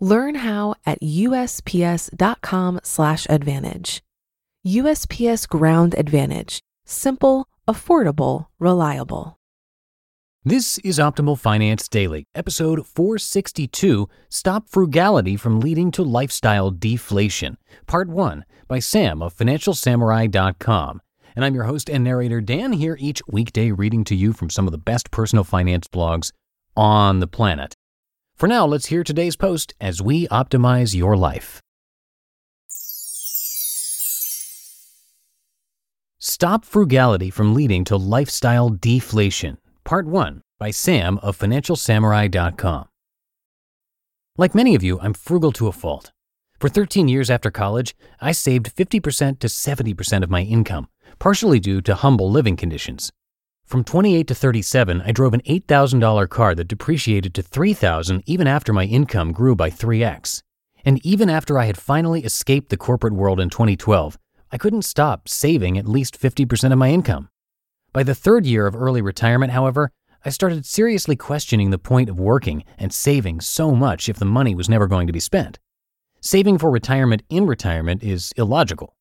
Learn how at usps.com/advantage. USPS Ground Advantage: simple, affordable, reliable. This is Optimal Finance Daily, episode 462 Stop Frugality from Leading to Lifestyle Deflation, part 1 by Sam of FinancialSamurai.com. And I'm your host and narrator, Dan, here each weekday reading to you from some of the best personal finance blogs on the planet. For now, let's hear today's post as we optimize your life. Stop Frugality from Leading to Lifestyle Deflation, Part 1 by Sam of FinancialSamurai.com. Like many of you, I'm frugal to a fault. For 13 years after college, I saved 50% to 70% of my income, partially due to humble living conditions. From 28 to 37, I drove an $8,000 car that depreciated to 3,000 even after my income grew by 3x. And even after I had finally escaped the corporate world in 2012, I couldn't stop saving at least 50% of my income. By the third year of early retirement, however, I started seriously questioning the point of working and saving so much if the money was never going to be spent. Saving for retirement in retirement is illogical.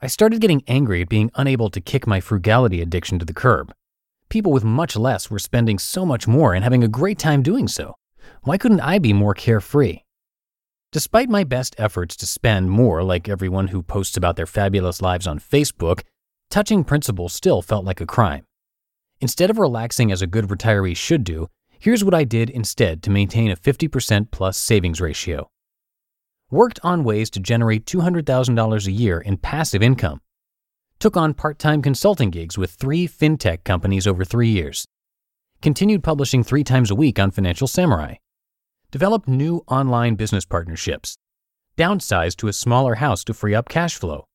I started getting angry at being unable to kick my frugality addiction to the curb. People with much less were spending so much more and having a great time doing so. Why couldn't I be more carefree? Despite my best efforts to spend more like everyone who posts about their fabulous lives on Facebook, touching principal still felt like a crime. Instead of relaxing as a good retiree should do, here's what I did instead to maintain a 50% plus savings ratio. Worked on ways to generate $200,000 a year in passive income. Took on part time consulting gigs with three fintech companies over three years. Continued publishing three times a week on Financial Samurai developed new online business partnerships, downsized to a smaller house to free up cash flow,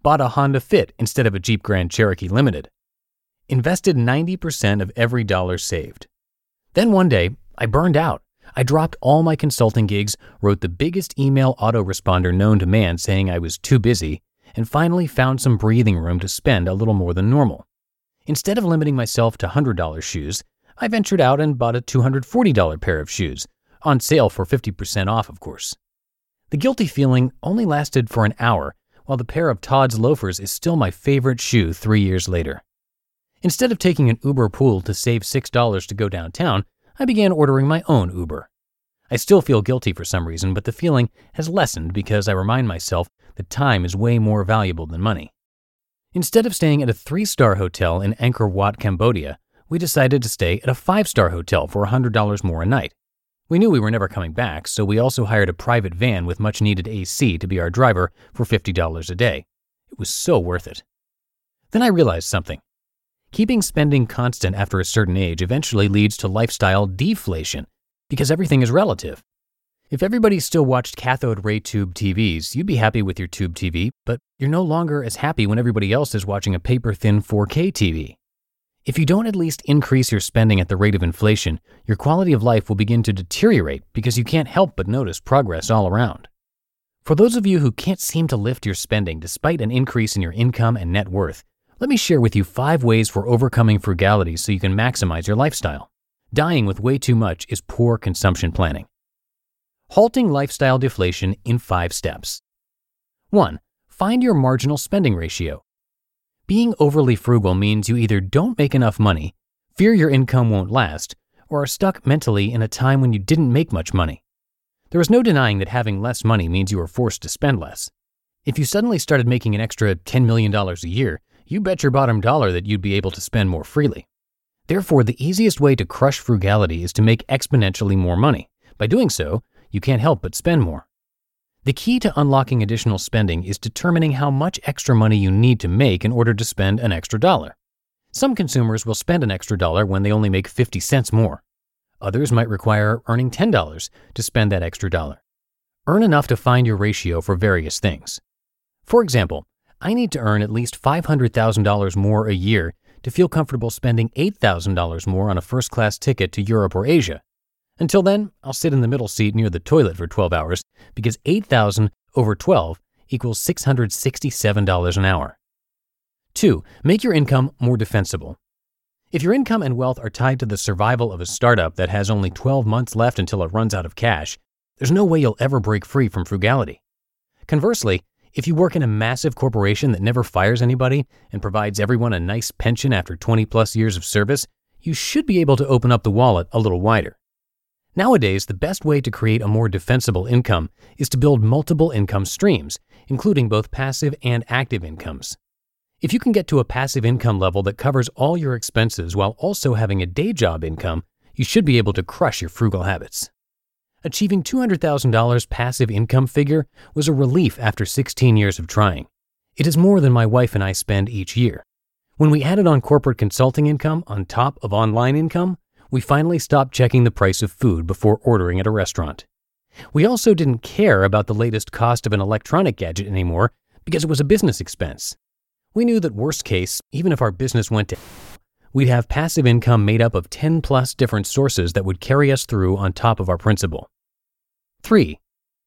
bought a Honda Fit instead of a Jeep Grand Cherokee Limited, invested 90% of every dollar saved. Then one day, I burned out. I dropped all my consulting gigs, wrote the biggest email autoresponder known to man saying I was too busy, and finally found some breathing room to spend a little more than normal. Instead of limiting myself to $100 shoes, I ventured out and bought a $240 pair of shoes on sale for 50% off, of course. The guilty feeling only lasted for an hour, while the pair of Tod's loafers is still my favorite shoe three years later. Instead of taking an Uber pool to save $6 to go downtown, I began ordering my own Uber. I still feel guilty for some reason, but the feeling has lessened because I remind myself that time is way more valuable than money. Instead of staying at a three star hotel in Angkor Wat, Cambodia, we decided to stay at a five star hotel for $100 more a night. We knew we were never coming back, so we also hired a private van with much needed AC to be our driver for $50 a day. It was so worth it. Then I realized something. Keeping spending constant after a certain age eventually leads to lifestyle deflation because everything is relative. If everybody still watched cathode ray tube TVs, you'd be happy with your tube TV, but you're no longer as happy when everybody else is watching a paper thin 4K TV. If you don't at least increase your spending at the rate of inflation, your quality of life will begin to deteriorate because you can't help but notice progress all around. For those of you who can't seem to lift your spending despite an increase in your income and net worth, let me share with you five ways for overcoming frugality so you can maximize your lifestyle. Dying with way too much is poor consumption planning. Halting lifestyle deflation in five steps. 1. Find your marginal spending ratio. Being overly frugal means you either don't make enough money, fear your income won't last, or are stuck mentally in a time when you didn't make much money. There is no denying that having less money means you are forced to spend less. If you suddenly started making an extra $10 million a year, you bet your bottom dollar that you'd be able to spend more freely. Therefore, the easiest way to crush frugality is to make exponentially more money. By doing so, you can't help but spend more. The key to unlocking additional spending is determining how much extra money you need to make in order to spend an extra dollar. Some consumers will spend an extra dollar when they only make 50 cents more. Others might require earning $10 to spend that extra dollar. earn enough to find your ratio for various things. For example, I need to earn at least $500,000 more a year to feel comfortable spending $8,000 more on a first class ticket to Europe or Asia. Until then, I'll sit in the middle seat near the toilet for 12 hours because 8,000 over 12 equals $667 an hour. 2. Make your income more defensible. If your income and wealth are tied to the survival of a startup that has only 12 months left until it runs out of cash, there's no way you'll ever break free from frugality. Conversely, if you work in a massive corporation that never fires anybody and provides everyone a nice pension after 20 plus years of service, you should be able to open up the wallet a little wider. Nowadays, the best way to create a more defensible income is to build multiple income streams, including both passive and active incomes. If you can get to a passive income level that covers all your expenses while also having a day job income, you should be able to crush your frugal habits. Achieving $200,000 passive income figure was a relief after 16 years of trying. It is more than my wife and I spend each year. When we added on corporate consulting income on top of online income, we finally stopped checking the price of food before ordering at a restaurant. We also didn't care about the latest cost of an electronic gadget anymore because it was a business expense. We knew that worst case, even if our business went to we'd have passive income made up of 10 plus different sources that would carry us through on top of our principal. 3.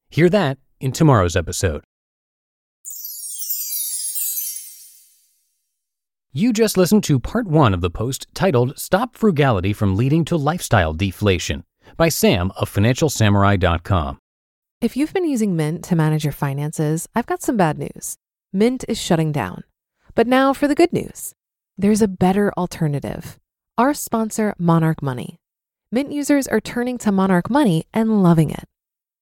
Hear that in tomorrow's episode. You just listened to part one of the post titled Stop Frugality from Leading to Lifestyle Deflation by Sam of FinancialSamurai.com. If you've been using Mint to manage your finances, I've got some bad news. Mint is shutting down. But now for the good news there's a better alternative. Our sponsor, Monarch Money. Mint users are turning to Monarch Money and loving it.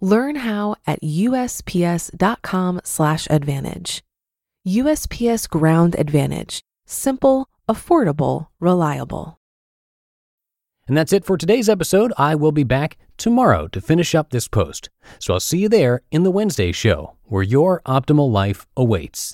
Learn how at USPS.com/advantage. USPS Ground Advantage. Simple, affordable, reliable. And that's it for today's episode. I will be back tomorrow to finish up this post. So I'll see you there in the Wednesday show where your optimal life awaits.